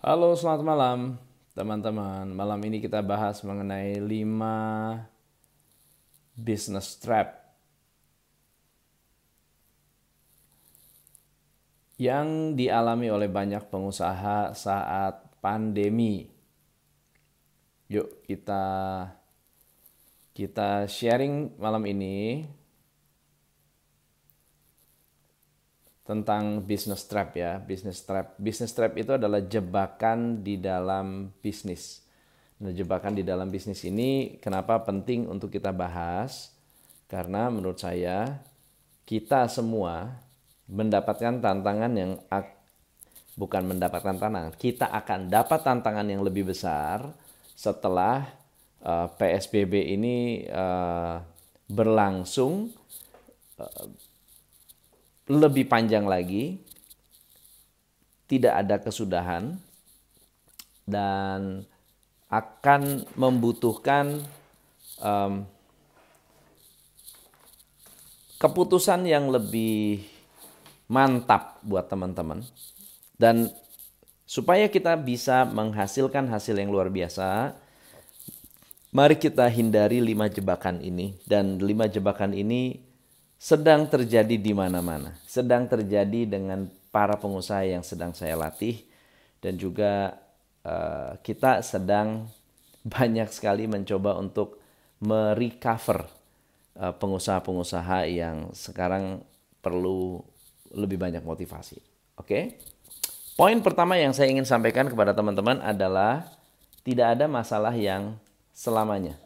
Halo, selamat malam teman-teman. Malam ini kita bahas mengenai 5 business trap yang dialami oleh banyak pengusaha saat pandemi. Yuk kita kita sharing malam ini tentang business trap ya. Business trap. Business trap itu adalah jebakan di dalam bisnis. Nah, jebakan di dalam bisnis ini kenapa penting untuk kita bahas? Karena menurut saya kita semua mendapatkan tantangan yang bukan mendapatkan tantangan, kita akan dapat tantangan yang lebih besar setelah uh, eh, PSBB ini uh, berlangsung uh, lebih panjang lagi, tidak ada kesudahan, dan akan membutuhkan um, keputusan yang lebih mantap buat teman-teman. Dan supaya kita bisa menghasilkan hasil yang luar biasa, mari kita hindari lima jebakan ini. Dan lima jebakan ini sedang terjadi di mana-mana. Sedang terjadi dengan para pengusaha yang sedang saya latih dan juga uh, kita sedang banyak sekali mencoba untuk merecover uh, pengusaha-pengusaha yang sekarang perlu lebih banyak motivasi. Oke. Okay? Poin pertama yang saya ingin sampaikan kepada teman-teman adalah tidak ada masalah yang selamanya.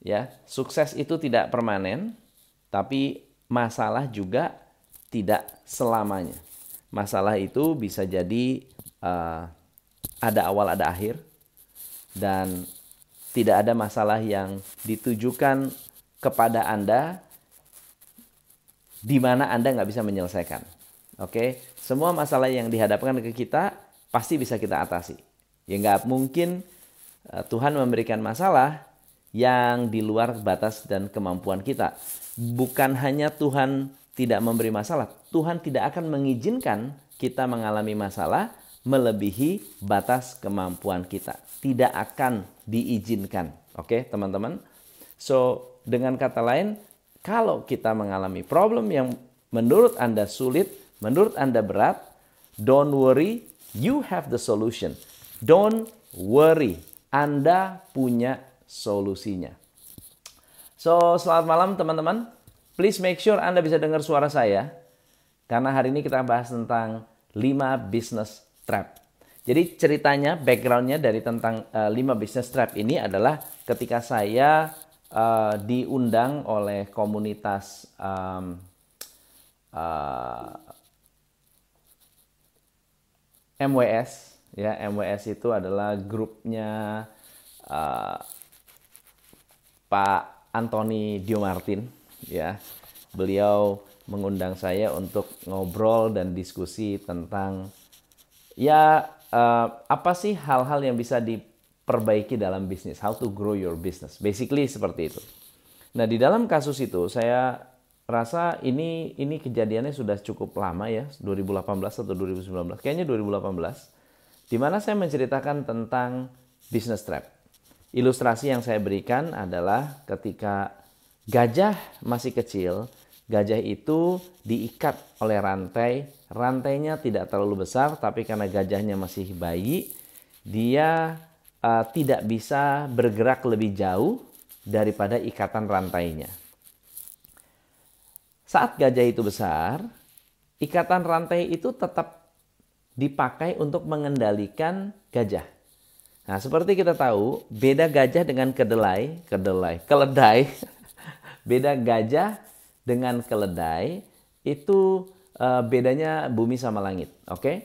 Ya, sukses itu tidak permanen, tapi masalah juga tidak selamanya. Masalah itu bisa jadi uh, ada awal ada akhir dan tidak ada masalah yang ditujukan kepada Anda di mana Anda nggak bisa menyelesaikan. Oke, semua masalah yang dihadapkan ke kita pasti bisa kita atasi. Ya nggak mungkin uh, Tuhan memberikan masalah yang di luar batas dan kemampuan kita bukan hanya Tuhan tidak memberi masalah, Tuhan tidak akan mengizinkan kita mengalami masalah melebihi batas kemampuan kita. Tidak akan diizinkan. Oke, teman-teman. So, dengan kata lain, kalau kita mengalami problem yang menurut Anda sulit, menurut Anda berat, don't worry, you have the solution. Don't worry, Anda punya solusinya. So, selamat malam teman-teman. Please make sure Anda bisa dengar suara saya. Karena hari ini kita bahas tentang 5 business trap. Jadi ceritanya, backgroundnya dari tentang uh, eh, 5 business trap ini adalah ketika saya uh, diundang oleh komunitas um, uh, eh, MWS. Ya, MWS itu adalah grupnya uh, Pak Anthony Diomartin ya. Beliau mengundang saya untuk ngobrol dan diskusi tentang ya uh, apa sih hal-hal yang bisa diperbaiki dalam bisnis, how to grow your business. Basically seperti itu. Nah, di dalam kasus itu saya rasa ini ini kejadiannya sudah cukup lama ya, 2018 atau 2019. Kayaknya 2018 di mana saya menceritakan tentang business trap. Ilustrasi yang saya berikan adalah ketika gajah masih kecil, gajah itu diikat oleh rantai. Rantainya tidak terlalu besar, tapi karena gajahnya masih bayi, dia uh, tidak bisa bergerak lebih jauh daripada ikatan rantainya. Saat gajah itu besar, ikatan rantai itu tetap dipakai untuk mengendalikan gajah Nah, seperti kita tahu, beda gajah dengan kedelai, kedelai, keledai. beda gajah dengan keledai itu uh, bedanya bumi sama langit, oke? Okay?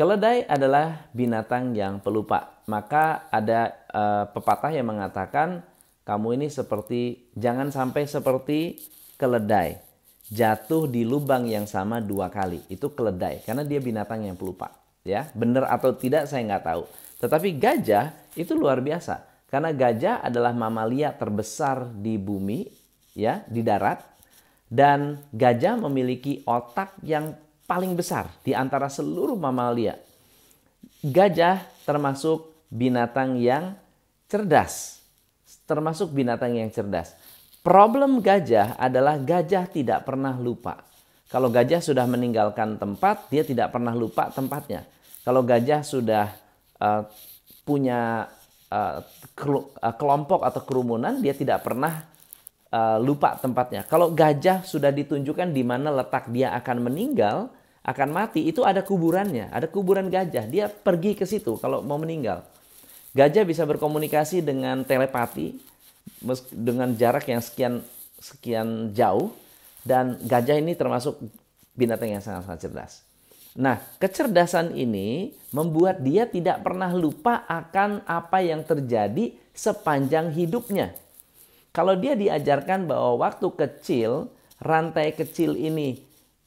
Keledai adalah binatang yang pelupa. Maka ada uh, pepatah yang mengatakan kamu ini seperti jangan sampai seperti keledai jatuh di lubang yang sama dua kali. Itu keledai karena dia binatang yang pelupa. Ya, benar atau tidak saya nggak tahu. Tetapi gajah itu luar biasa karena gajah adalah mamalia terbesar di bumi ya, di darat dan gajah memiliki otak yang paling besar di antara seluruh mamalia. gajah termasuk binatang yang cerdas. Termasuk binatang yang cerdas. Problem gajah adalah gajah tidak pernah lupa. Kalau gajah sudah meninggalkan tempat, dia tidak pernah lupa tempatnya. Kalau gajah sudah uh, punya uh, kelompok atau kerumunan, dia tidak pernah uh, lupa tempatnya. Kalau gajah sudah ditunjukkan di mana letak dia akan meninggal, akan mati, itu ada kuburannya, ada kuburan gajah. Dia pergi ke situ kalau mau meninggal. Gajah bisa berkomunikasi dengan telepati dengan jarak yang sekian sekian jauh dan gajah ini termasuk binatang yang sangat-sangat cerdas. Nah, kecerdasan ini membuat dia tidak pernah lupa akan apa yang terjadi sepanjang hidupnya. Kalau dia diajarkan bahwa waktu kecil, rantai kecil ini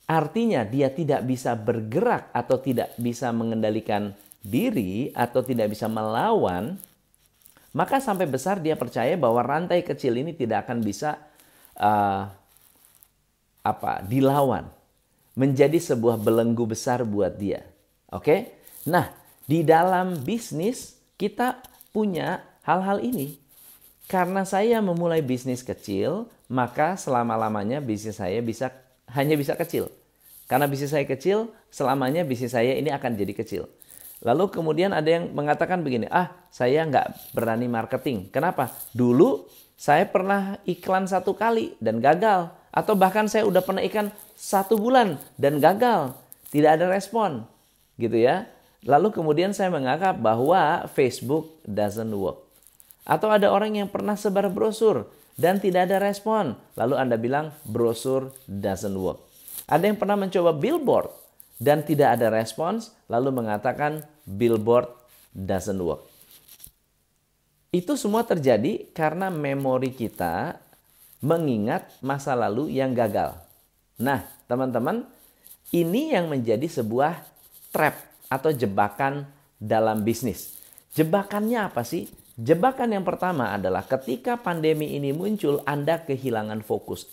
artinya dia tidak bisa bergerak atau tidak bisa mengendalikan diri atau tidak bisa melawan, maka sampai besar dia percaya bahwa rantai kecil ini tidak akan bisa uh, apa dilawan menjadi sebuah belenggu besar buat dia. Oke? Nah, di dalam bisnis kita punya hal-hal ini. Karena saya memulai bisnis kecil, maka selama-lamanya bisnis saya bisa hanya bisa kecil. Karena bisnis saya kecil, selamanya bisnis saya ini akan jadi kecil. Lalu kemudian ada yang mengatakan begini, ah saya nggak berani marketing. Kenapa? Dulu saya pernah iklan satu kali dan gagal. Atau bahkan saya udah pernah ikan satu bulan dan gagal. Tidak ada respon. Gitu ya. Lalu kemudian saya menganggap bahwa Facebook doesn't work. Atau ada orang yang pernah sebar brosur dan tidak ada respon. Lalu Anda bilang brosur doesn't work. Ada yang pernah mencoba billboard dan tidak ada respons, lalu mengatakan billboard doesn't work. Itu semua terjadi karena memori kita mengingat masa lalu yang gagal. Nah, teman-teman, ini yang menjadi sebuah trap atau jebakan dalam bisnis. Jebakannya apa sih? Jebakan yang pertama adalah ketika pandemi ini muncul, Anda kehilangan fokus.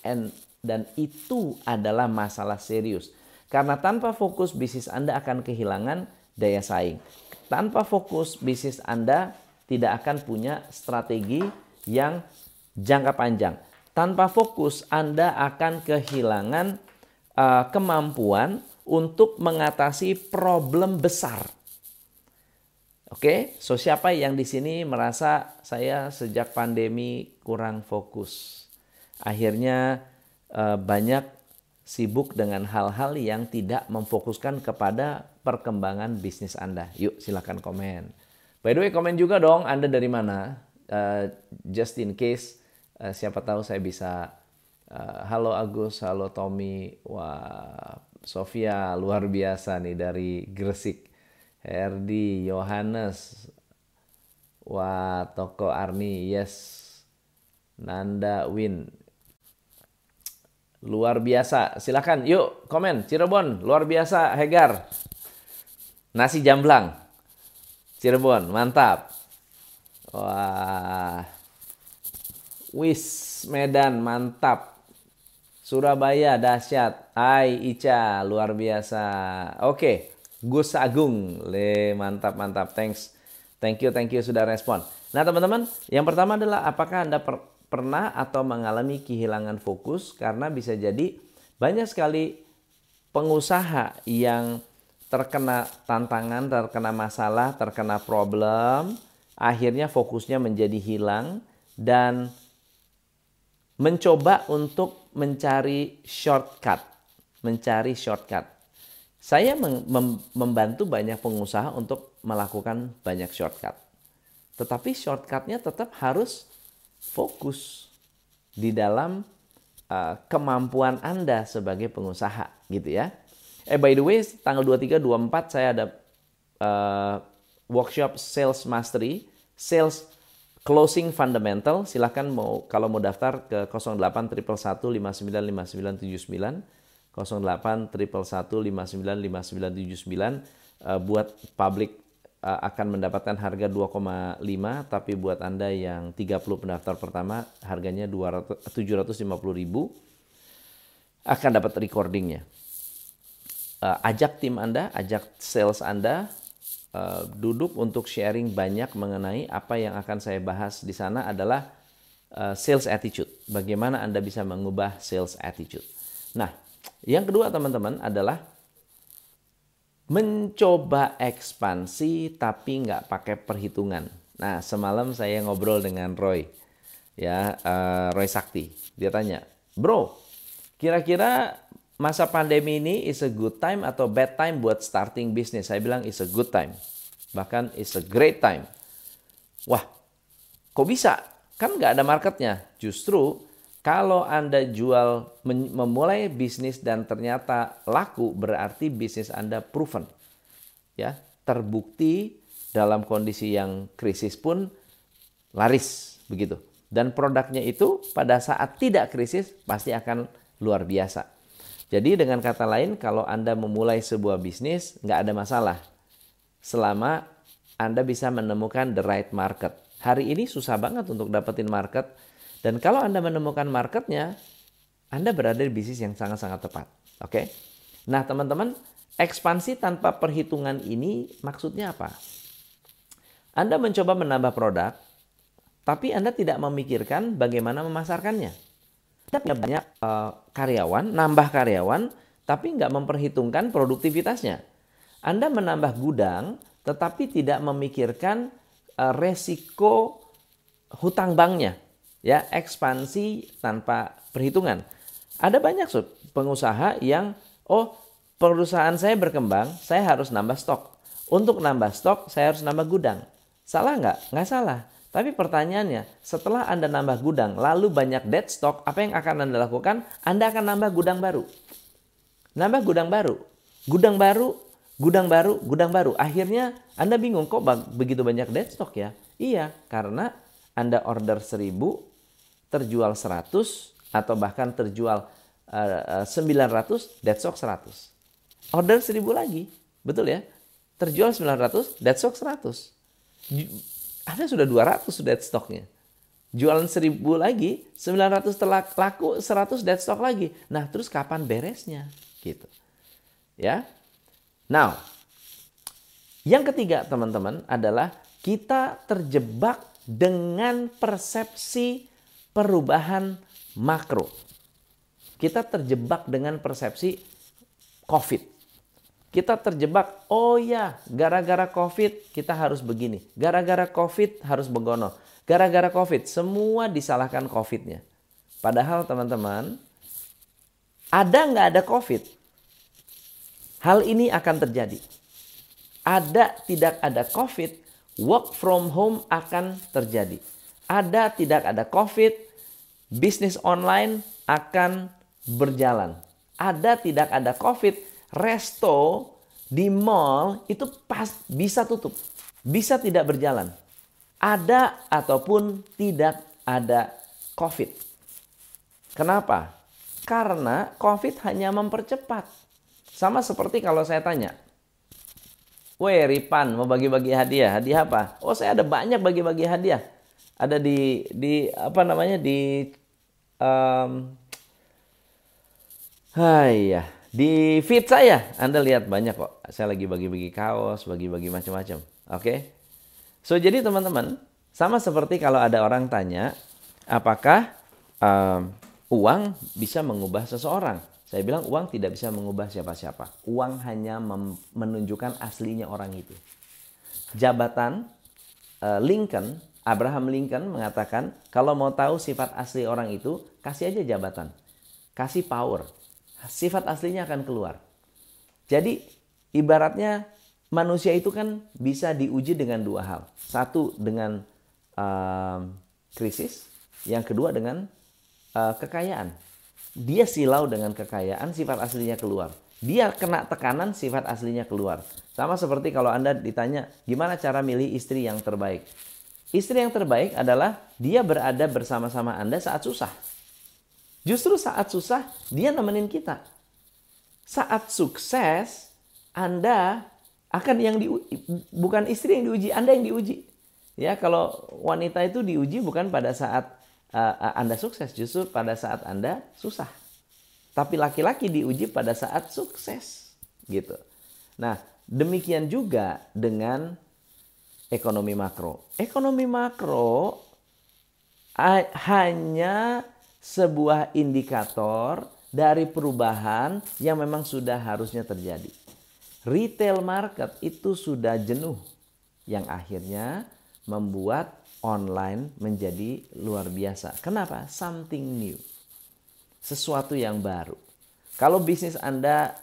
Dan itu adalah masalah serius. Karena tanpa fokus, bisnis Anda akan kehilangan daya saing. Tanpa fokus, bisnis Anda tidak akan punya strategi yang jangka panjang. Tanpa fokus, Anda akan kehilangan uh, kemampuan untuk mengatasi problem besar. Oke, so siapa yang di sini merasa saya sejak pandemi kurang fokus? Akhirnya uh, banyak sibuk dengan hal-hal yang tidak memfokuskan kepada perkembangan bisnis Anda. Yuk, silakan komen. By the way, komen juga dong Anda dari mana? Uh, just in case uh, siapa tahu saya bisa uh, halo Agus, halo Tommy, wah Sofia luar biasa nih dari Gresik, Herdi, Yohanes, wah Toko Arni, yes, Nanda Win, luar biasa. Silakan, yuk komen Cirebon, luar biasa Hegar, nasi jamblang, Cirebon, mantap. Wah, Wis Medan mantap. Surabaya dahsyat. Hai Ica luar biasa. Oke, Gus Agung. Le mantap mantap. Thanks. Thank you thank you sudah respon. Nah, teman-teman, yang pertama adalah apakah Anda per pernah atau mengalami kehilangan fokus karena bisa jadi banyak sekali pengusaha yang terkena tantangan, terkena masalah, terkena problem, akhirnya fokusnya menjadi hilang dan mencoba untuk mencari shortcut, mencari shortcut. Saya membantu banyak pengusaha untuk melakukan banyak shortcut. Tetapi shortcutnya tetap harus fokus di dalam uh, kemampuan Anda sebagai pengusaha gitu ya. Eh by the way, tanggal 23 24 saya ada uh, workshop sales mastery, sales closing fundamental silahkan mau kalau mau daftar ke 08 111 59 5979 08 111 59 uh, buat publik uh, akan mendapatkan harga 2,5 tapi buat Anda yang 30 pendaftar pertama harganya 200 750.000 akan dapat recordingnya. Uh, ajak tim Anda, ajak sales Anda uh, duduk untuk sharing banyak mengenai apa yang akan saya bahas di sana adalah uh, sales attitude. Bagaimana Anda bisa mengubah sales attitude. Nah, yang kedua teman-teman adalah mencoba ekspansi tapi nggak pakai perhitungan. Nah, semalam saya ngobrol dengan Roy, ya uh, Roy Sakti. Dia tanya, bro, kira-kira masa pandemi ini is a good time atau bad time buat starting bisnis? Saya bilang is a good time. Bahkan is a great time. Wah, kok bisa? Kan nggak ada marketnya. Justru kalau Anda jual memulai bisnis dan ternyata laku berarti bisnis Anda proven. Ya, terbukti dalam kondisi yang krisis pun laris begitu. Dan produknya itu pada saat tidak krisis pasti akan luar biasa. Jadi dengan kata lain, kalau Anda memulai sebuah bisnis, nggak ada masalah. Selama Anda bisa menemukan the right market. Hari ini susah banget untuk dapetin market. Dan kalau Anda menemukan marketnya, Anda berada di bisnis yang sangat-sangat tepat. Oke? Nah teman-teman, ekspansi tanpa perhitungan ini maksudnya apa? Anda mencoba menambah produk, tapi Anda tidak memikirkan bagaimana memasarkannya. Kita punya banyak uh, karyawan, nambah karyawan, tapi nggak memperhitungkan produktivitasnya. Anda menambah gudang, tetapi tidak memikirkan uh, resiko hutang banknya, ya ekspansi tanpa perhitungan. Ada banyak sub pengusaha yang oh perusahaan saya berkembang, saya harus nambah stok. Untuk nambah stok, saya harus nambah gudang. Salah nggak? Nggak salah. Tapi pertanyaannya, setelah Anda nambah gudang, lalu banyak dead stock, apa yang akan Anda lakukan? Anda akan nambah gudang baru. Nambah gudang baru. Gudang baru, gudang baru, gudang baru. Akhirnya Anda bingung, kok begitu banyak dead stock ya? Iya, karena Anda order 1000, terjual 100, atau bahkan terjual uh, 900, dead stock 100. Order 1000 lagi, betul ya? Terjual 900, dead stock 100 anda sudah 200 dead stocknya. Jualan 1000 lagi, 900 telak laku, 100 dead stock lagi. Nah, terus kapan beresnya? Gitu. Ya. Now, yang ketiga teman-teman adalah kita terjebak dengan persepsi perubahan makro. Kita terjebak dengan persepsi COVID. Kita terjebak, oh ya, gara-gara COVID kita harus begini. Gara-gara COVID harus begono. Gara-gara COVID, semua disalahkan COVID-nya. Padahal teman-teman, ada nggak ada COVID, hal ini akan terjadi. Ada tidak ada COVID, work from home akan terjadi. Ada tidak ada COVID, bisnis online akan berjalan. Ada tidak ada COVID, resto di mall itu pas bisa tutup, bisa tidak berjalan. Ada ataupun tidak ada COVID. Kenapa? Karena COVID hanya mempercepat. Sama seperti kalau saya tanya, Weh Ripan mau bagi-bagi hadiah, hadiah apa? Oh saya ada banyak bagi-bagi hadiah. Ada di di apa namanya di um, Hai ya, di feed saya, Anda lihat banyak kok. Saya lagi bagi-bagi kaos, bagi-bagi macam-macam. Oke? Okay? So, jadi teman-teman, sama seperti kalau ada orang tanya, apakah um, uang bisa mengubah seseorang? Saya bilang uang tidak bisa mengubah siapa-siapa. Uang hanya menunjukkan aslinya orang itu. Jabatan uh, Lincoln, Abraham Lincoln mengatakan, kalau mau tahu sifat asli orang itu, kasih aja jabatan. Kasih power sifat aslinya akan keluar. Jadi ibaratnya manusia itu kan bisa diuji dengan dua hal. Satu dengan um, krisis, yang kedua dengan uh, kekayaan. Dia silau dengan kekayaan, sifat aslinya keluar. Dia kena tekanan, sifat aslinya keluar. Sama seperti kalau Anda ditanya, gimana cara milih istri yang terbaik? Istri yang terbaik adalah dia berada bersama-sama Anda saat susah. Justru saat susah, dia nemenin kita. Saat sukses, Anda akan yang diuji, bukan istri yang diuji, Anda yang diuji. Ya, kalau wanita itu diuji bukan pada saat uh, Anda sukses, justru pada saat Anda susah. Tapi laki-laki diuji pada saat sukses, gitu. Nah, demikian juga dengan ekonomi makro. Ekonomi makro hanya sebuah indikator dari perubahan yang memang sudah harusnya terjadi. Retail market itu sudah jenuh yang akhirnya membuat online menjadi luar biasa. Kenapa? Something new. Sesuatu yang baru. Kalau bisnis Anda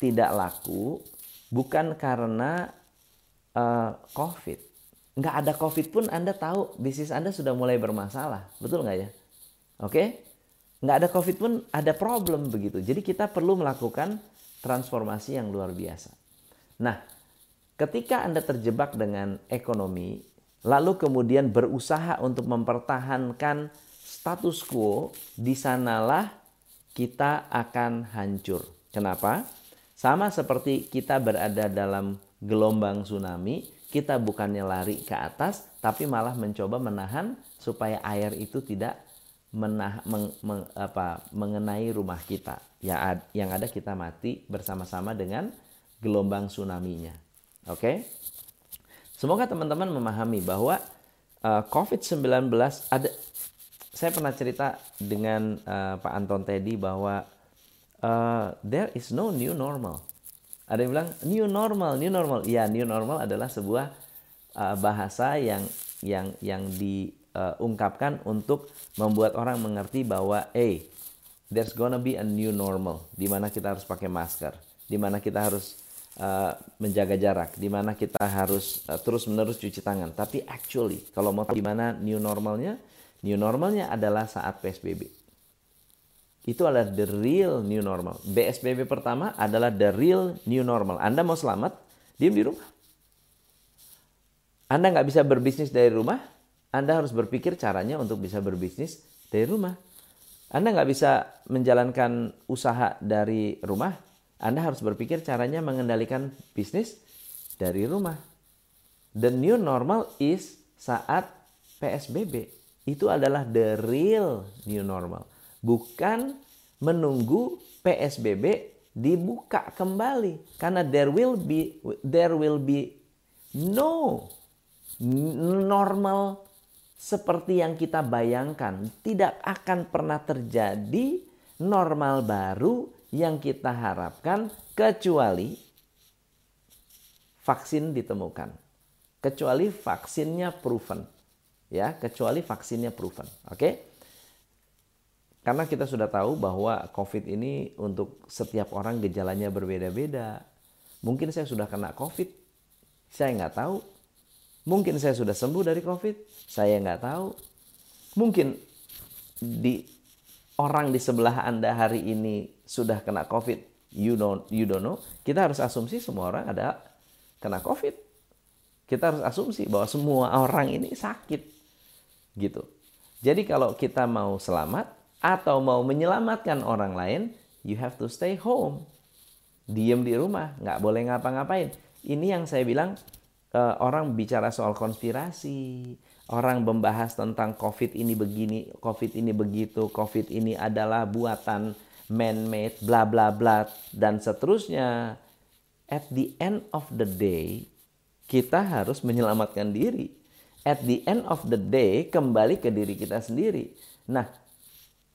tidak laku bukan karena uh, COVID. Nggak ada COVID pun Anda tahu bisnis Anda sudah mulai bermasalah. Betul nggak ya? Oke? Okay? Nggak ada COVID pun ada problem begitu. Jadi kita perlu melakukan transformasi yang luar biasa. Nah, ketika Anda terjebak dengan ekonomi, lalu kemudian berusaha untuk mempertahankan status quo, di sanalah kita akan hancur. Kenapa? Sama seperti kita berada dalam gelombang tsunami, kita bukannya lari ke atas, tapi malah mencoba menahan supaya air itu tidak menah, meng, meng, apa, mengenai rumah kita. Ya, yang ada kita mati bersama-sama dengan gelombang tsunami-nya. Oke? Okay? Semoga teman-teman memahami bahwa uh, COVID-19 ada saya pernah cerita dengan uh, Pak Anton Teddy bahwa uh, there is no new normal. Ada yang bilang new normal, new normal. Ya, new normal adalah sebuah uh, bahasa yang yang yang di uh, ungkapkan untuk membuat orang mengerti bahwa, hey, there's gonna be a new normal, di mana kita harus pakai masker, di mana kita harus uh, menjaga jarak, di mana kita harus uh, terus-menerus cuci tangan. Tapi actually, kalau mau tahu di mana new normalnya, new normalnya adalah saat PSBB. Itu adalah the real new normal. BSBB pertama adalah the real new normal. Anda mau selamat, diam di rumah. Anda nggak bisa berbisnis dari rumah, anda harus berpikir caranya untuk bisa berbisnis dari rumah. Anda nggak bisa menjalankan usaha dari rumah. Anda harus berpikir caranya mengendalikan bisnis dari rumah. The new normal is saat PSBB. Itu adalah the real new normal. Bukan menunggu PSBB dibuka kembali karena there will be there will be no normal seperti yang kita bayangkan. Tidak akan pernah terjadi normal baru yang kita harapkan kecuali vaksin ditemukan. Kecuali vaksinnya proven. Ya, kecuali vaksinnya proven. Oke? Karena kita sudah tahu bahwa COVID ini untuk setiap orang gejalanya berbeda-beda. Mungkin saya sudah kena COVID, saya nggak tahu. Mungkin saya sudah sembuh dari COVID, saya nggak tahu. Mungkin di orang di sebelah Anda hari ini sudah kena COVID, you don't, you don't know. Kita harus asumsi semua orang ada kena COVID. Kita harus asumsi bahwa semua orang ini sakit. Gitu. Jadi kalau kita mau selamat atau mau menyelamatkan orang lain, you have to stay home. Diem di rumah, nggak boleh ngapa-ngapain. Ini yang saya bilang uh, orang bicara soal konspirasi, orang membahas tentang COVID ini begini, COVID ini begitu, COVID ini adalah buatan man-made, bla bla bla, dan seterusnya. At the end of the day, kita harus menyelamatkan diri. At the end of the day, kembali ke diri kita sendiri. Nah,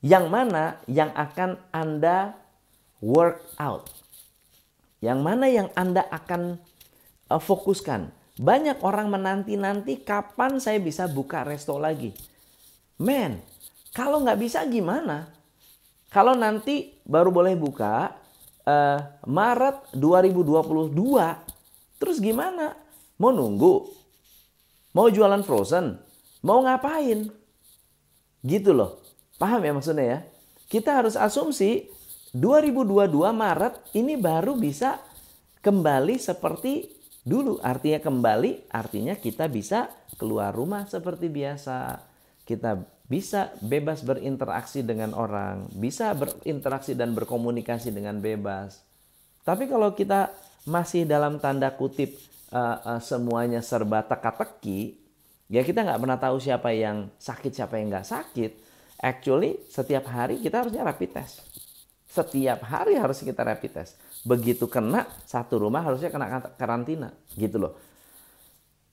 yang mana yang akan Anda work out? Yang mana yang Anda akan uh, fokuskan? Banyak orang menanti-nanti kapan saya bisa buka resto lagi. Men, kalau nggak bisa gimana? Kalau nanti baru boleh buka uh, Maret 2022, terus gimana? Mau nunggu? Mau jualan frozen? Mau ngapain? Gitu loh. Paham ya maksudnya ya? Kita harus asumsi 2022 Maret ini baru bisa kembali seperti dulu. Artinya kembali, artinya kita bisa keluar rumah seperti biasa. Kita bisa bebas berinteraksi dengan orang, bisa berinteraksi dan berkomunikasi dengan bebas. Tapi kalau kita masih dalam tanda kutip uh, uh, semuanya serba teka-teki, ya kita nggak pernah tahu siapa yang sakit, siapa yang nggak sakit. Actually, setiap hari kita harusnya rapid test. Setiap hari harus kita rapid test. Begitu kena satu rumah harusnya kena karantina, gitu loh.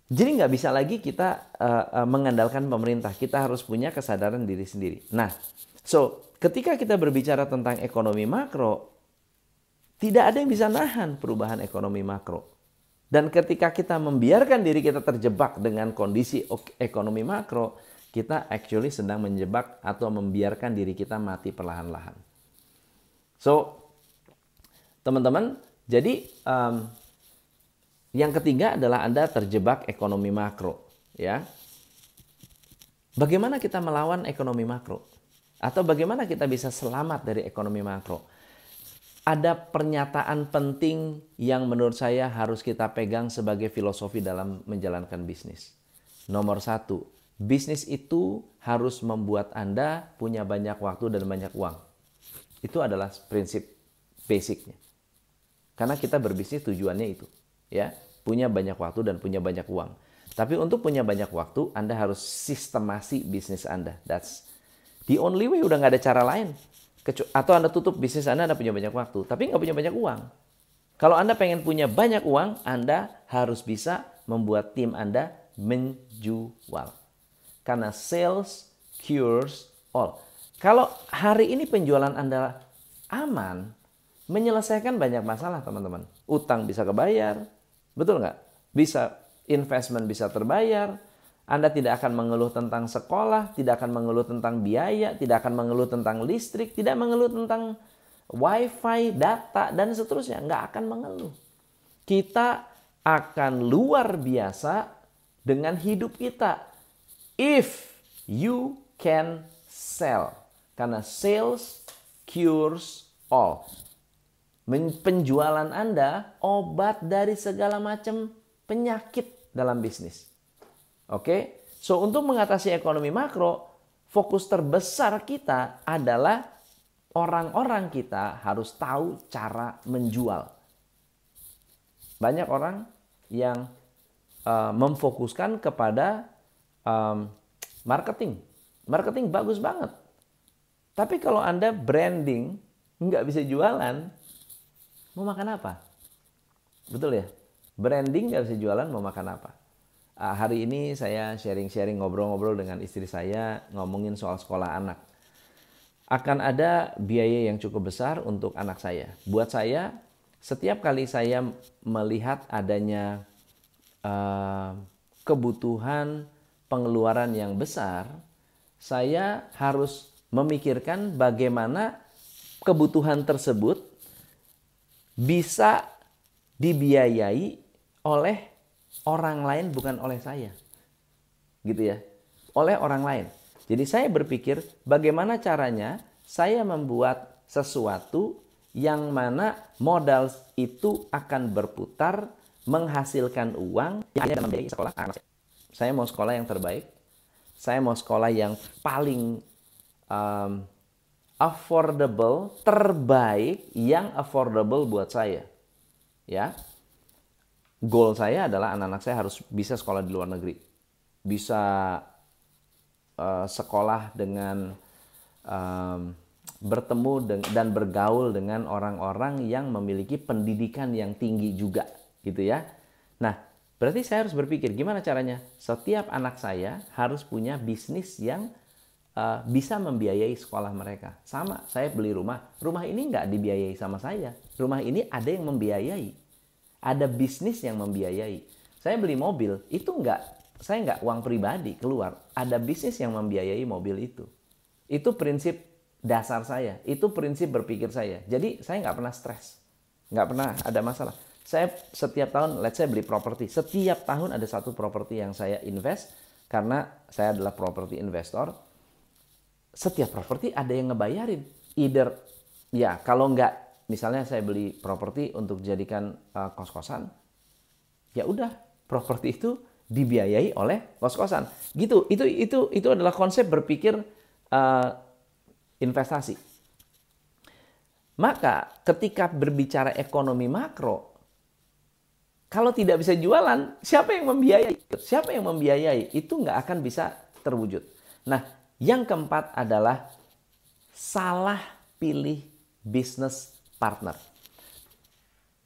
Jadi nggak bisa lagi kita uh, mengandalkan pemerintah. Kita harus punya kesadaran diri sendiri. Nah, so ketika kita berbicara tentang ekonomi makro, tidak ada yang bisa nahan perubahan ekonomi makro. Dan ketika kita membiarkan diri kita terjebak dengan kondisi ekonomi makro, kita actually sedang menjebak atau membiarkan diri kita mati perlahan-lahan. So, teman-teman, jadi um, yang ketiga adalah Anda terjebak ekonomi makro, ya. Bagaimana kita melawan ekonomi makro? Atau bagaimana kita bisa selamat dari ekonomi makro? Ada pernyataan penting yang menurut saya harus kita pegang sebagai filosofi dalam menjalankan bisnis. Nomor satu, bisnis itu harus membuat Anda punya banyak waktu dan banyak uang. Itu adalah prinsip basicnya. Karena kita berbisnis tujuannya itu, ya, punya banyak waktu dan punya banyak uang. Tapi untuk punya banyak waktu, Anda harus sistemasi bisnis Anda. That's the only way. Udah nggak ada cara lain. Atau Anda tutup bisnis Anda, Anda punya banyak waktu, tapi nggak punya banyak uang. Kalau Anda pengen punya banyak uang, Anda harus bisa membuat tim Anda menjual. Karena sales cures all. Kalau hari ini penjualan Anda aman, menyelesaikan banyak masalah teman-teman. Utang bisa kebayar, betul nggak? Bisa investment bisa terbayar, anda tidak akan mengeluh tentang sekolah, tidak akan mengeluh tentang biaya, tidak akan mengeluh tentang listrik, tidak mengeluh tentang wifi, data, dan seterusnya. Nggak akan mengeluh. Kita akan luar biasa dengan hidup kita if you can sell. Karena sales cures all. Penjualan Anda obat dari segala macam penyakit dalam bisnis. Oke, so untuk mengatasi ekonomi makro, fokus terbesar kita adalah orang-orang kita harus tahu cara menjual. Banyak orang yang uh, memfokuskan kepada um, marketing. Marketing bagus banget. Tapi kalau Anda branding nggak bisa jualan, mau makan apa? Betul ya? Branding nggak bisa jualan, mau makan apa? Uh, hari ini saya sharing-sharing ngobrol-ngobrol dengan istri saya ngomongin soal sekolah anak. Akan ada biaya yang cukup besar untuk anak saya. Buat saya, setiap kali saya melihat adanya uh, kebutuhan pengeluaran yang besar, saya harus memikirkan bagaimana kebutuhan tersebut bisa dibiayai oleh orang lain bukan oleh saya. Gitu ya. Oleh orang lain. Jadi saya berpikir bagaimana caranya saya membuat sesuatu yang mana modal itu akan berputar menghasilkan uang yang ada dalam biaya sekolah anak saya. Saya mau sekolah yang terbaik. Saya mau sekolah yang paling um, affordable, terbaik yang affordable buat saya. Ya. Goal saya adalah anak-anak saya harus bisa sekolah di luar negeri. Bisa uh, sekolah dengan um, bertemu dan bergaul dengan orang-orang yang memiliki pendidikan yang tinggi juga gitu ya. Nah, Berarti saya harus berpikir gimana caranya setiap anak saya harus punya bisnis yang uh, bisa membiayai sekolah mereka. Sama, saya beli rumah. Rumah ini nggak dibiayai sama saya. Rumah ini ada yang membiayai. Ada bisnis yang membiayai. Saya beli mobil, itu nggak, saya nggak uang pribadi keluar. Ada bisnis yang membiayai mobil itu. Itu prinsip dasar saya. Itu prinsip berpikir saya. Jadi saya nggak pernah stres. Nggak pernah ada masalah. Saya setiap tahun, let's say beli properti. Setiap tahun ada satu properti yang saya invest karena saya adalah properti investor. Setiap properti ada yang ngebayarin. Either ya kalau nggak misalnya saya beli properti untuk jadikan uh, kos-kosan, ya udah properti itu dibiayai oleh kos-kosan. Gitu. Itu itu itu adalah konsep berpikir uh, investasi. Maka ketika berbicara ekonomi makro, kalau tidak bisa jualan, siapa yang membiayai? Siapa yang membiayai? Itu nggak akan bisa terwujud. Nah, yang keempat adalah salah pilih business partner.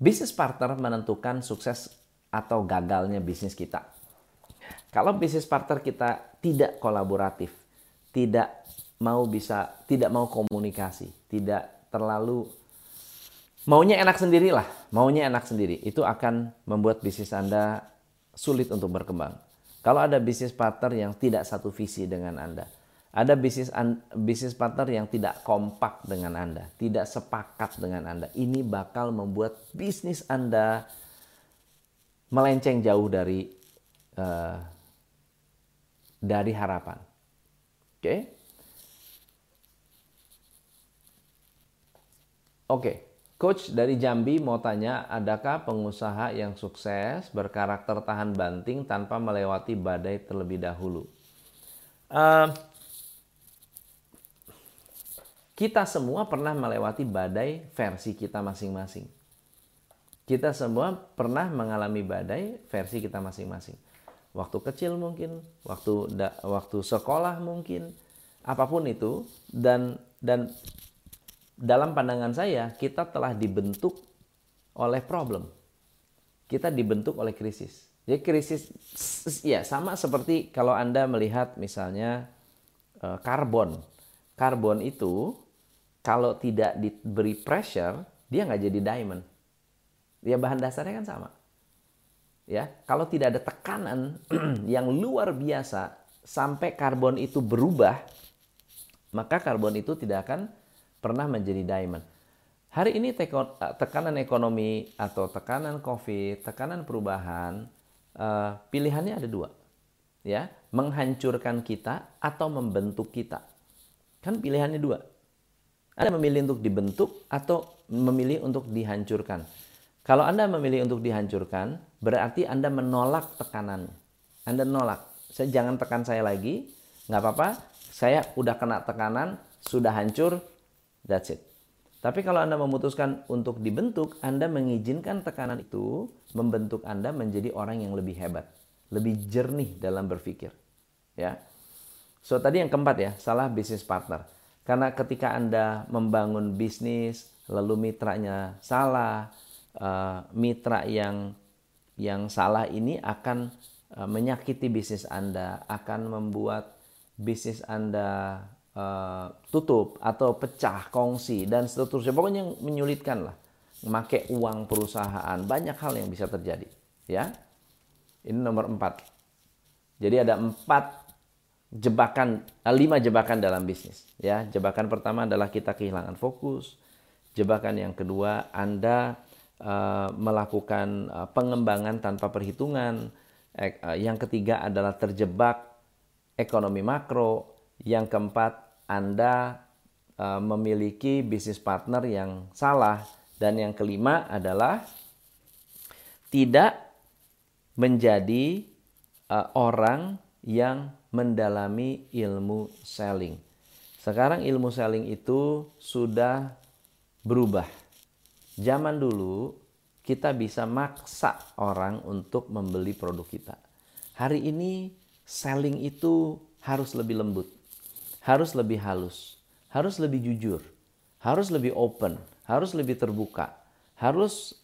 Business partner menentukan sukses atau gagalnya bisnis kita. Kalau bisnis partner kita tidak kolaboratif, tidak mau bisa, tidak mau komunikasi, tidak terlalu maunya enak sendirilah, maunya enak sendiri, itu akan membuat bisnis Anda sulit untuk berkembang. Kalau ada bisnis partner yang tidak satu visi dengan Anda, ada bisnis bisnis partner yang tidak kompak dengan Anda, tidak sepakat dengan Anda, ini bakal membuat bisnis Anda melenceng jauh dari uh, dari harapan. Oke? Okay? Oke, okay. coach dari Jambi mau tanya, adakah pengusaha yang sukses berkarakter tahan banting tanpa melewati badai terlebih dahulu? Uh, kita semua pernah melewati badai versi kita masing-masing. Kita semua pernah mengalami badai versi kita masing-masing. Waktu kecil mungkin, waktu da, waktu sekolah mungkin, apa pun itu dan dan dalam pandangan saya kita telah dibentuk oleh problem. Kita dibentuk oleh krisis. Jadi krisis ya sama seperti kalau Anda melihat misalnya eh, karbon. Karbon itu kalau tidak diberi pressure, dia nggak jadi diamond. Ya bahan dasarnya kan sama. Ya, kalau tidak ada tekanan yang luar biasa sampai karbon itu berubah, maka karbon itu tidak akan pernah menjadi diamond. Hari ini tekanan ekonomi atau tekanan COVID, tekanan perubahan, eh, pilihannya ada dua. Ya, menghancurkan kita atau membentuk kita. Kan pilihannya dua. Anda memilih untuk dibentuk atau memilih untuk dihancurkan. Kalau Anda memilih untuk dihancurkan, berarti Anda menolak tekanan. Anda nolak. Saya jangan tekan saya lagi, nggak apa-apa. Saya udah kena tekanan, sudah hancur, that's it. Tapi kalau Anda memutuskan untuk dibentuk, Anda mengizinkan tekanan itu membentuk Anda menjadi orang yang lebih hebat, lebih jernih dalam berpikir. Ya. So tadi yang keempat ya, salah bisnis partner. Karena ketika Anda membangun bisnis, lalu mitranya salah, uh, mitra yang yang salah ini akan uh, menyakiti bisnis Anda, akan membuat bisnis Anda uh, tutup atau pecah, kongsi dan seterusnya. Pokoknya menyulitkan lah. Memakai uang perusahaan, banyak hal yang bisa terjadi. Ya, ini nomor empat. Jadi ada empat jebakan, lima jebakan dalam bisnis. Ya, jebakan pertama adalah kita kehilangan fokus. Jebakan yang kedua, Anda Eh, melakukan uh, pengembangan tanpa perhitungan. Uh, yang ketiga adalah terjebak ekonomi makro. Yang keempat, Anda uh, memiliki bisnis partner yang salah. Dan yang kelima adalah tidak menjadi uh, orang yang mendalami ilmu selling. Sekarang ilmu selling itu sudah berubah Zaman dulu kita bisa maksa orang untuk membeli produk kita. Hari ini selling itu harus lebih lembut, harus lebih halus, harus lebih jujur, harus lebih open, harus lebih terbuka, harus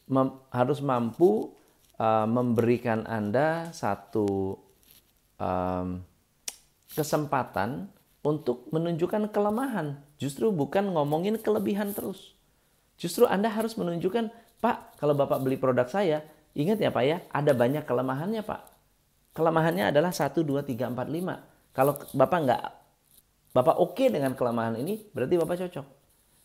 harus mampu uh, memberikan Anda satu um, kesempatan untuk menunjukkan kelemahan, justru bukan ngomongin kelebihan terus. Justru Anda harus menunjukkan, Pak, kalau Bapak beli produk saya, ingat ya Pak ya, ada banyak kelemahannya Pak. Kelemahannya adalah 1, 2, 3, 4, 5. Kalau Bapak nggak, Bapak oke okay dengan kelemahan ini, berarti Bapak cocok.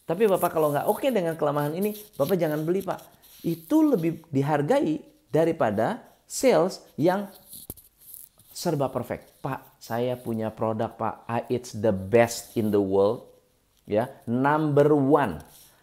Tapi Bapak kalau nggak oke okay dengan kelemahan ini, Bapak jangan beli Pak. Itu lebih dihargai daripada sales yang serba perfect. Pak, saya punya produk Pak, it's the best in the world. Ya, number one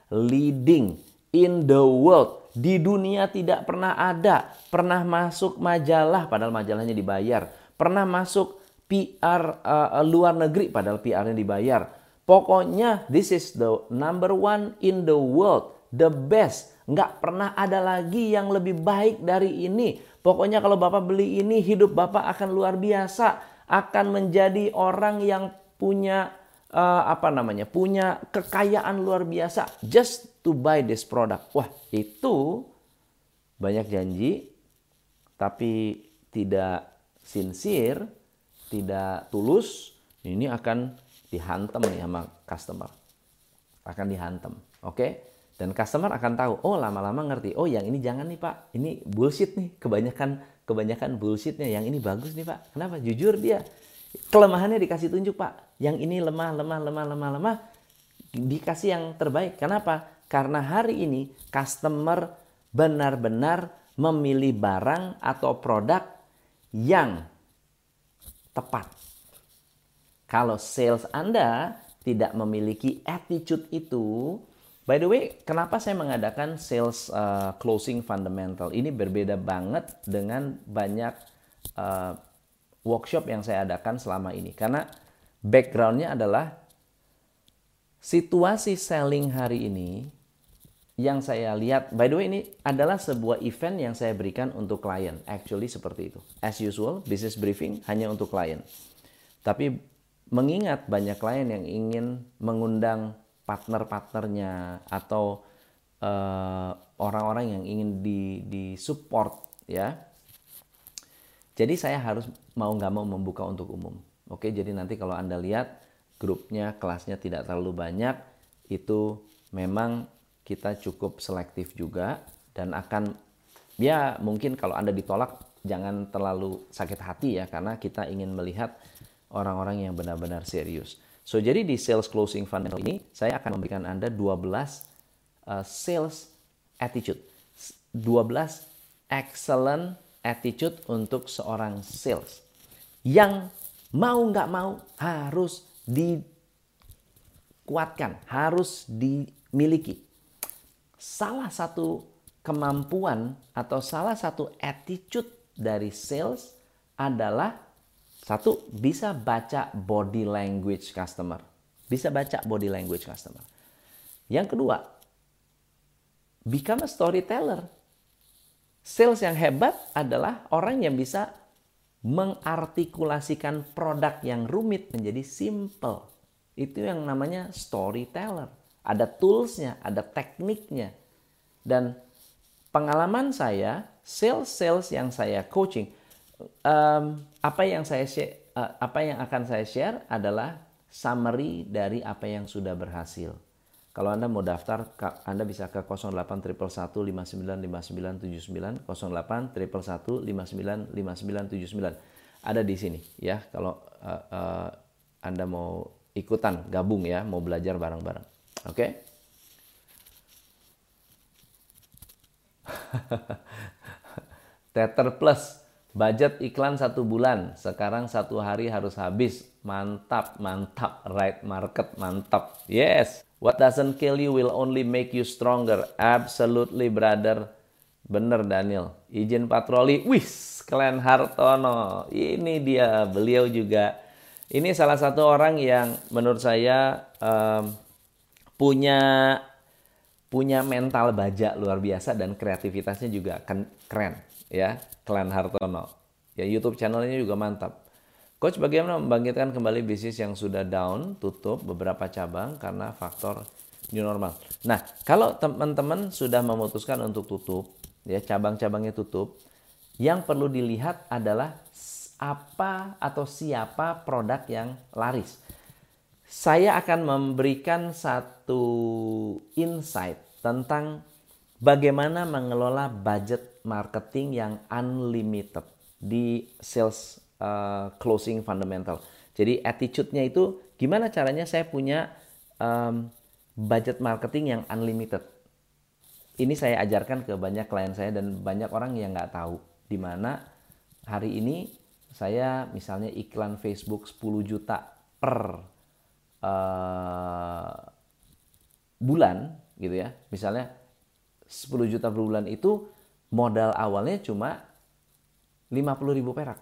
leading in the world. Di dunia tidak pernah ada. Pernah masuk majalah padahal majalahnya dibayar. Pernah masuk PR uh, luar negeri padahal PR-nya dibayar. Pokoknya this is the number one in the world. The best. Nggak pernah ada lagi yang lebih baik dari ini. Pokoknya kalau Bapak beli ini hidup Bapak akan luar biasa. Akan menjadi orang yang punya uh, apa namanya punya kekayaan luar biasa just to buy this product. Wah itu banyak janji tapi tidak sincere, tidak tulus, ini akan dihantam nih sama customer. Akan dihantam. Oke? Okay? Dan customer akan tahu, oh lama-lama ngerti, oh yang ini jangan nih Pak, ini bullshit nih, kebanyakan kebanyakan bullshitnya, yang ini bagus nih Pak. Kenapa? Jujur dia. Kelemahannya dikasih tunjuk Pak. Yang ini lemah, lemah, lemah, lemah, lemah. Dikasih yang terbaik. Kenapa? Karena hari ini customer benar-benar memilih barang atau produk yang tepat. Kalau sales Anda tidak memiliki attitude itu, By the way, kenapa saya mengadakan sales uh, closing fundamental? Ini berbeda banget dengan banyak uh, workshop yang saya adakan selama ini. Karena backgroundnya adalah situasi selling hari ini yang saya lihat, by the way ini adalah sebuah event yang saya berikan untuk klien. Actually seperti itu. As usual, business briefing hanya untuk klien. Tapi mengingat banyak klien yang ingin mengundang partner-partnernya atau eh, orang-orang yang ingin di, di support ya. Jadi saya harus mau nggak mau membuka untuk umum. Oke, jadi nanti kalau anda lihat grupnya, kelasnya tidak terlalu banyak, itu memang kita cukup selektif juga dan akan ya mungkin kalau anda ditolak jangan terlalu sakit hati ya karena kita ingin melihat orang-orang yang benar-benar serius. So jadi di sales closing funnel ini saya akan memberikan Anda 12 uh, sales attitude. 12 excellent attitude untuk seorang sales. Yang mau nggak mau harus dikuatkan, harus dimiliki. Salah satu kemampuan atau salah satu attitude dari sales adalah satu, bisa baca body language customer. Bisa baca body language customer. Yang kedua, become a storyteller. Sales yang hebat adalah orang yang bisa mengartikulasikan produk yang rumit menjadi simple. Itu yang namanya storyteller. Ada toolsnya, ada tekniknya. Dan pengalaman saya, sales-sales yang saya coaching, um, apa yang saya share, uh, apa yang akan saya share adalah summary dari apa yang sudah berhasil. Kalau Anda mau daftar, Anda bisa ke 08 59 08 59 Ada di sini ya. Kalau uh, uh, Anda mau ikutan, gabung ya, mau belajar bareng-bareng. Oke? Okay? Tether Plus Budget iklan satu bulan, sekarang satu hari harus habis. Mantap, mantap. Right market, mantap. Yes. What doesn't kill you will only make you stronger. Absolutely, brother. Bener, Daniel. Izin patroli. Wis, Klen Hartono. Ini dia, beliau juga. Ini salah satu orang yang menurut saya um, punya punya mental baja luar biasa dan kreativitasnya juga keren ya Klan Hartono. Ya YouTube channelnya juga mantap. Coach bagaimana membangkitkan kembali bisnis yang sudah down, tutup beberapa cabang karena faktor new normal. Nah, kalau teman-teman sudah memutuskan untuk tutup, ya cabang-cabangnya tutup, yang perlu dilihat adalah apa atau siapa produk yang laris. Saya akan memberikan satu insight tentang bagaimana mengelola budget marketing yang unlimited di sales uh, closing fundamental. Jadi attitude-nya itu gimana caranya saya punya um, budget marketing yang unlimited. Ini saya ajarkan ke banyak klien saya dan banyak orang yang nggak tahu di mana hari ini saya misalnya iklan Facebook 10 juta per uh, bulan gitu ya. Misalnya 10 juta per bulan itu modal awalnya cuma 50 ribu perak.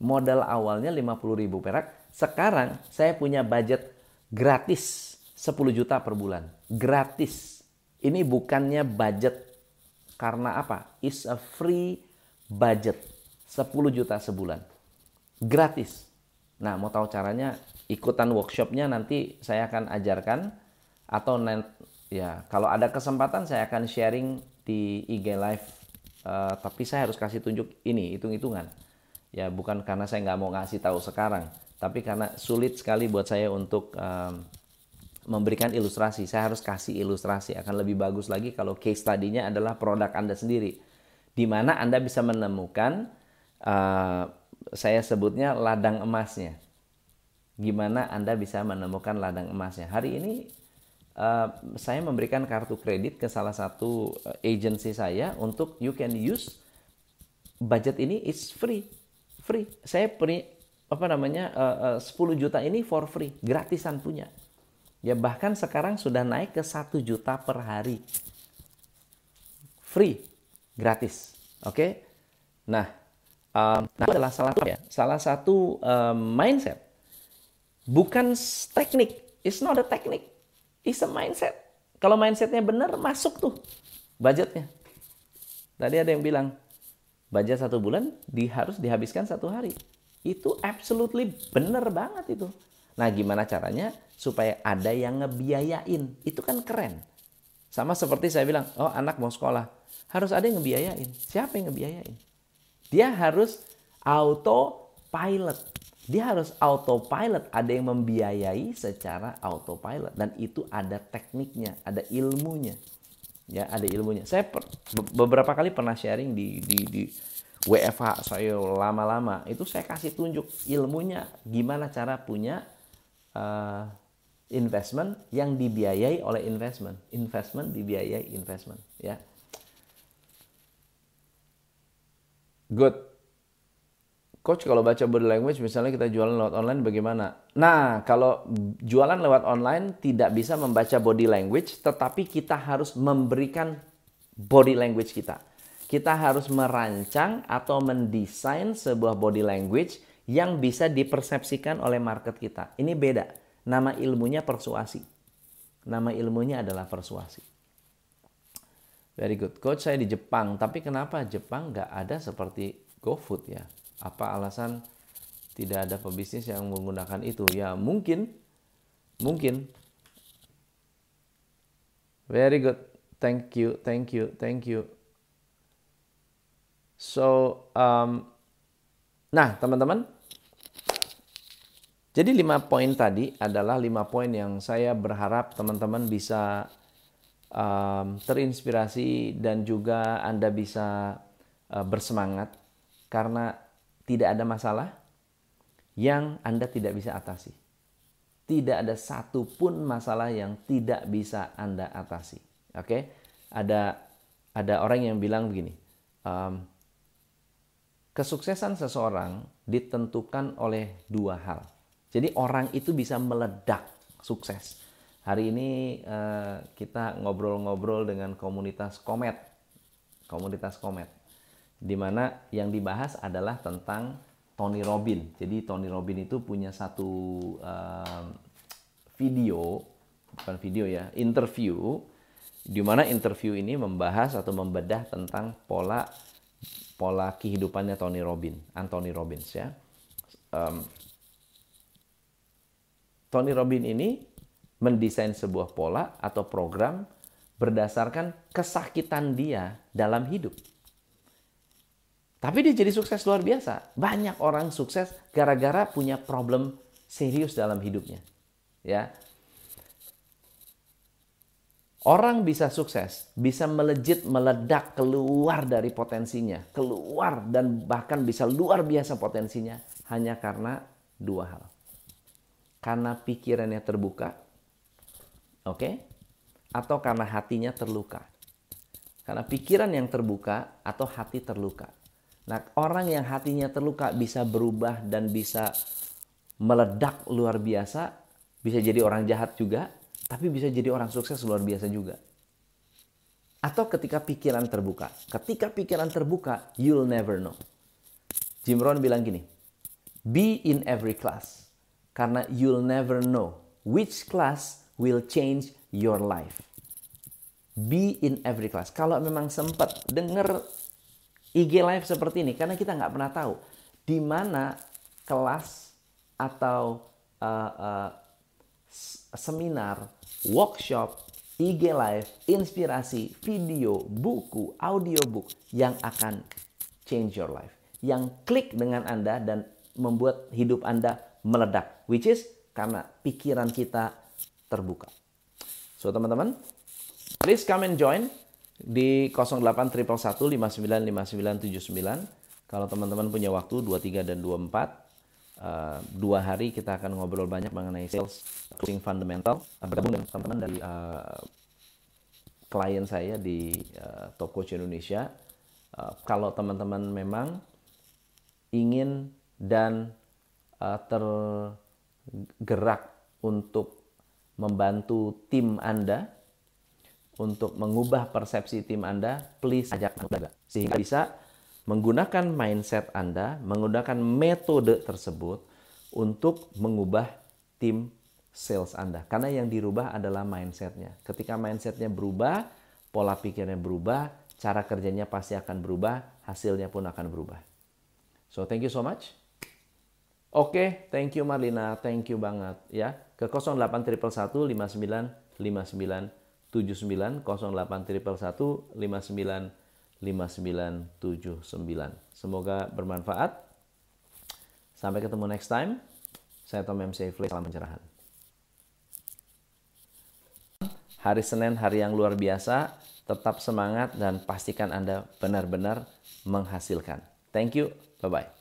Modal awalnya 50 ribu perak. Sekarang saya punya budget gratis 10 juta per bulan. Gratis. Ini bukannya budget karena apa? Is a free budget. 10 juta sebulan. Gratis. Nah, mau tahu caranya ikutan workshopnya nanti saya akan ajarkan atau ya kalau ada kesempatan saya akan sharing di IG Live uh, tapi saya harus kasih tunjuk ini hitung-hitungan. Ya bukan karena saya nggak mau ngasih tahu sekarang tapi karena sulit sekali buat saya untuk um, memberikan ilustrasi. Saya harus kasih ilustrasi. Akan lebih bagus lagi kalau case study-nya adalah produk anda sendiri di mana anda bisa menemukan uh, saya sebutnya ladang emasnya. Gimana Anda bisa menemukan ladang emasnya. Hari ini uh, saya memberikan kartu kredit ke salah satu uh, agency saya untuk you can use budget ini is free. Free. Saya beri apa namanya uh, uh, 10 juta ini for free, gratisan punya. Ya bahkan sekarang sudah naik ke 1 juta per hari. Free, gratis. Oke. Okay? Nah, um, nah itu adalah salah ya, salah satu um, mindset Bukan teknik. It's not a teknik. It's a mindset. Kalau mindsetnya benar, masuk tuh budgetnya. Tadi ada yang bilang, budget satu bulan di, harus dihabiskan satu hari. Itu absolutely benar banget itu. Nah gimana caranya supaya ada yang ngebiayain. Itu kan keren. Sama seperti saya bilang, oh anak mau sekolah. Harus ada yang ngebiayain. Siapa yang ngebiayain? Dia harus auto pilot. Dia harus autopilot, ada yang membiayai secara autopilot dan itu ada tekniknya, ada ilmunya. Ya, ada ilmunya. Saya per, beberapa kali pernah sharing di di di WFH saya lama-lama itu saya kasih tunjuk ilmunya gimana cara punya uh, investment yang dibiayai oleh investment, investment dibiayai investment, ya. Good. Coach kalau baca body language misalnya kita jualan lewat online bagaimana? Nah, kalau jualan lewat online tidak bisa membaca body language tetapi kita harus memberikan body language kita. Kita harus merancang atau mendesain sebuah body language yang bisa dipersepsikan oleh market kita. Ini beda. Nama ilmunya persuasi. Nama ilmunya adalah persuasi. Very good. Coach saya di Jepang, tapi kenapa Jepang nggak ada seperti GoFood ya? Apa alasan tidak ada pebisnis yang menggunakan itu? Ya mungkin, mungkin. Very good. Thank you, thank you, thank you. So, um, nah teman-teman, jadi lima poin tadi adalah lima poin yang saya berharap teman-teman bisa um, terinspirasi dan juga Anda bisa uh, bersemangat karena tidak ada masalah yang Anda tidak bisa atasi. Tidak ada satupun masalah yang tidak bisa Anda atasi. Oke, okay? ada ada orang yang bilang begini, um, kesuksesan seseorang ditentukan oleh dua hal. Jadi orang itu bisa meledak sukses. Hari ini uh, kita ngobrol-ngobrol dengan komunitas Komet, komunitas Komet di mana yang dibahas adalah tentang Tony Robin. Jadi Tony Robin itu punya satu uh, video, bukan video ya, interview, di mana interview ini membahas atau membedah tentang pola pola kehidupannya Tony Robin, Anthony Robbins ya. Um, Tony Robin ini mendesain sebuah pola atau program berdasarkan kesakitan dia dalam hidup. Tapi dia jadi sukses luar biasa. Banyak orang sukses gara-gara punya problem serius dalam hidupnya. Ya. Orang bisa sukses, bisa melejit, meledak, keluar dari potensinya, keluar dan bahkan bisa luar biasa potensinya hanya karena dua hal. Karena pikirannya terbuka, oke? Okay? Atau karena hatinya terluka. Karena pikiran yang terbuka atau hati terluka. Nah, orang yang hatinya terluka bisa berubah dan bisa meledak luar biasa, bisa jadi orang jahat juga, tapi bisa jadi orang sukses luar biasa juga. Atau ketika pikiran terbuka. Ketika pikiran terbuka, you'll never know. Jim Rohn bilang gini, be in every class. Karena you'll never know which class will change your life. Be in every class. Kalau memang sempat dengar IG live seperti ini karena kita nggak pernah tahu di mana kelas atau uh, uh, seminar, workshop, IG live, inspirasi, video, buku, audiobook yang akan change your life. Yang klik dengan Anda dan membuat hidup Anda meledak. Which is karena pikiran kita terbuka. So teman-teman, please come and join di 08111595979. Kalau teman-teman punya waktu 23 dan 24, Uh, dua hari kita akan ngobrol banyak mengenai sales coaching fundamental bergabung dengan teman-teman dari uh, klien saya di uh, Top Coach Indonesia uh, kalau teman-teman memang ingin dan uh, tergerak untuk membantu tim Anda untuk mengubah persepsi tim Anda, please ajak Anda sehingga bisa menggunakan mindset Anda, menggunakan metode tersebut untuk mengubah tim sales Anda. Karena yang dirubah adalah mindsetnya. Ketika mindsetnya berubah, pola pikirnya berubah, cara kerjanya pasti akan berubah, hasilnya pun akan berubah. So, thank you so much. Oke, okay, thank you Marlina, thank you banget ya. Ke 08111 59 59 79 08111 59 5979. Semoga bermanfaat. Sampai ketemu next time. Saya Tom M. Safely, salam pencerahan. Hari Senin, hari yang luar biasa. Tetap semangat dan pastikan Anda benar-benar menghasilkan. Thank you. Bye-bye.